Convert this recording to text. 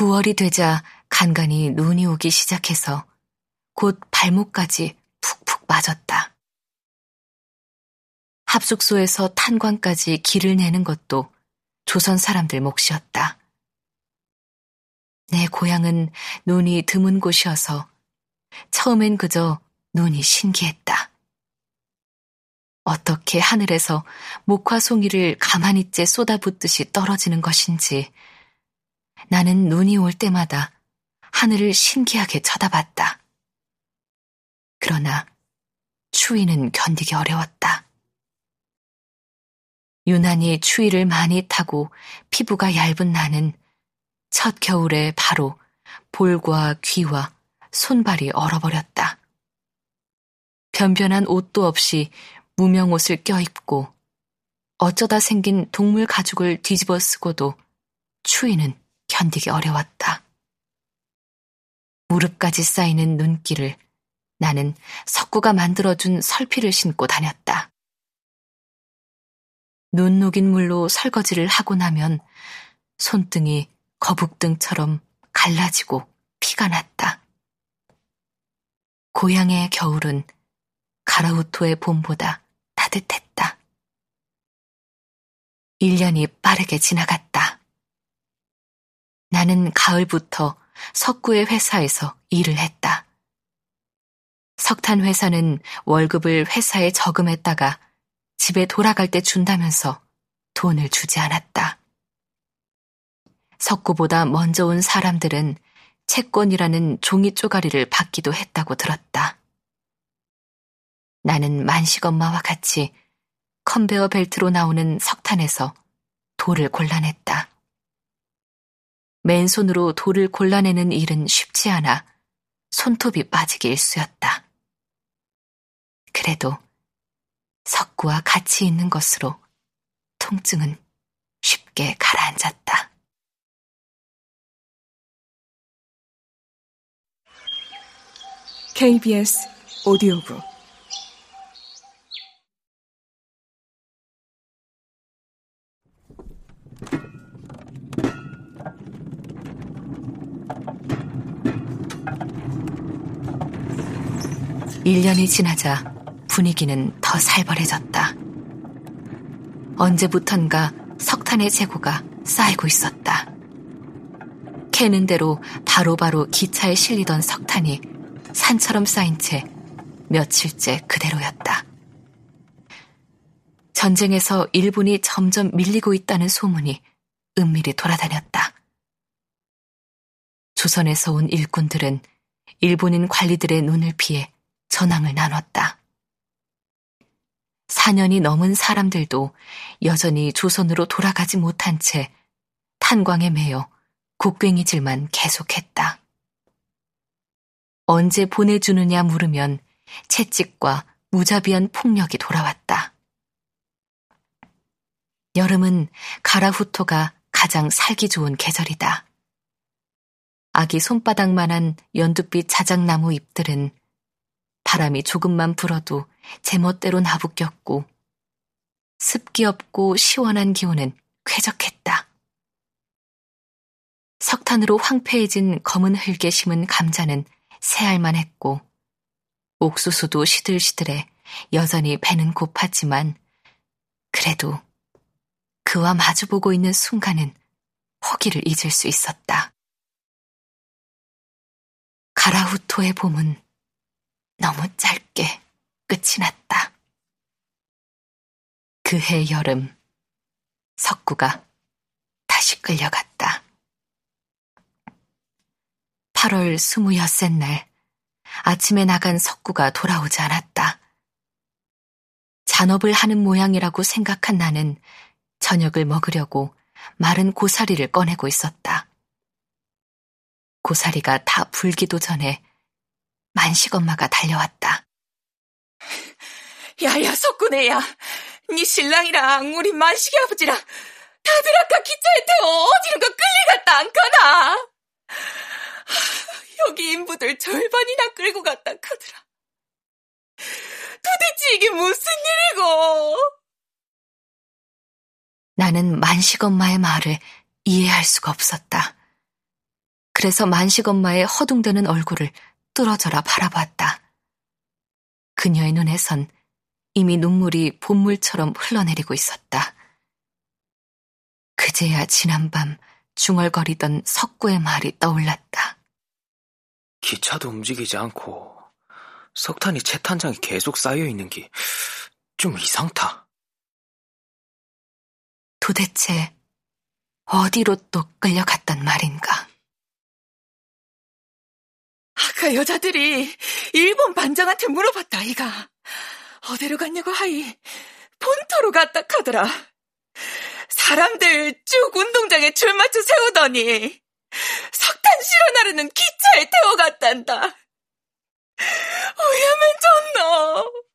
9월이 되자 간간히 눈이 오기 시작해서 곧 발목까지 푹푹 맞았다. 합숙소에서 탄광까지 길을 내는 것도 조선 사람들 몫이었다. 내 고향은 눈이 드문 곳이어서 처음엔 그저 눈이 신기했다. 어떻게 하늘에서 목화송이를 가만히 째 쏟아붓듯이 떨어지는 것인지 나는 눈이 올 때마다 하늘을 신기하게 쳐다봤다. 그러나 추위는 견디기 어려웠다. 유난히 추위를 많이 타고 피부가 얇은 나는 첫 겨울에 바로 볼과 귀와 손발이 얼어버렸다. 변변한 옷도 없이 무명 옷을 껴입고 어쩌다 생긴 동물 가죽을 뒤집어 쓰고도 추위는 견디기 어려웠다. 무릎까지 쌓이는 눈길을 나는 석구가 만들어준 설피를 신고 다녔다. 눈 녹인 물로 설거지를 하고 나면 손등이 거북등처럼 갈라지고 피가 났다. 고향의 겨울은 가라우토의 봄보다 따뜻했다. 1년이 빠르게 지나갔다. 나는 가을부터 석구의 회사에서 일을 했다. 석탄 회사는 월급을 회사에 저금했다가 집에 돌아갈 때 준다면서 돈을 주지 않았다. 석구보다 먼저 온 사람들은 채권이라는 종이 쪼가리를 받기도 했다고 들었다. 나는 만식 엄마와 같이 컨베어 벨트로 나오는 석탄에서 돌을 골라냈다. 맨손으로 돌을 골라내는 일은 쉽지 않아 손톱이 빠지기 일쑤였다. 그래도 석구와 같이 있는 것으로 통증은 쉽게 가라앉았다. KBS 오디오북 1년이 지나자 분위기는 더 살벌해졌다. 언제부턴가 석탄의 재고가 쌓이고 있었다. 캐는 대로 바로바로 기차에 실리던 석탄이 산처럼 쌓인 채 며칠째 그대로였다. 전쟁에서 일본이 점점 밀리고 있다는 소문이 은밀히 돌아다녔다. 조선에서 온 일꾼들은 일본인 관리들의 눈을 피해 전황을 나눴다. 4년이 넘은 사람들도 여전히 조선으로 돌아가지 못한 채 탄광에 매여 곡괭이질만 계속했다. 언제 보내주느냐 물으면 채찍과 무자비한 폭력이 돌아왔다. 여름은 가라후토가 가장 살기 좋은 계절이다. 아기 손바닥만한 연두빛 자작나무 잎들은 바람이 조금만 불어도 제멋대로 나부꼈고 습기 없고 시원한 기온은 쾌적했다. 석탄으로 황폐해진 검은 흙에 심은 감자는 새알만 했고 옥수수도 시들시들해 여전히 배는 고팠지만 그래도 그와 마주보고 있는 순간은 허기를 잊을 수 있었다. 가라후토의 봄은 너무 짧게 끝이 났다. 그해 여름, 석구가 다시 끌려갔다. 8월 스무여섯 날, 아침에 나간 석구가 돌아오지 않았다. 잔업을 하는 모양이라고 생각한 나는 저녁을 먹으려고 마른 고사리를 꺼내고 있었다. 고사리가 다 불기도 전에 만식 엄마가 달려왔다. 야야 석구네야, 네 신랑이랑 우리 만식이 아버지랑 다들 아까 기차에 태워 어디론가 끌려갔다 않거나. 여기 인부들 절반이나 끌고 갔다 카더라. 도대체 이게 무슨 일이고? 나는 만식 엄마의 말을 이해할 수가 없었다. 그래서 만식 엄마의 허둥대는 얼굴을 뚫어져라 바라봤다. 그녀의 눈에선 이미 눈물이 봄물처럼 흘러내리고 있었다. 그제야 지난밤 중얼거리던 석구의 말이 떠올랐다. 기차도 움직이지 않고 석탄이 채 탄장에 계속 쌓여 있는 게 좀 이상타. 도대체 어디로 또 끌려갔단 말인가? 아까 여자들이 일본 반장한테 물어봤다, 아이가. 어디로 갔냐고 하이. 본토로 갔다 카더라. 사람들 쭉 운동장에 줄 맞춰 세우더니 석탄 실어 나르는 기차에 태워갔단다. 오야면 좋노.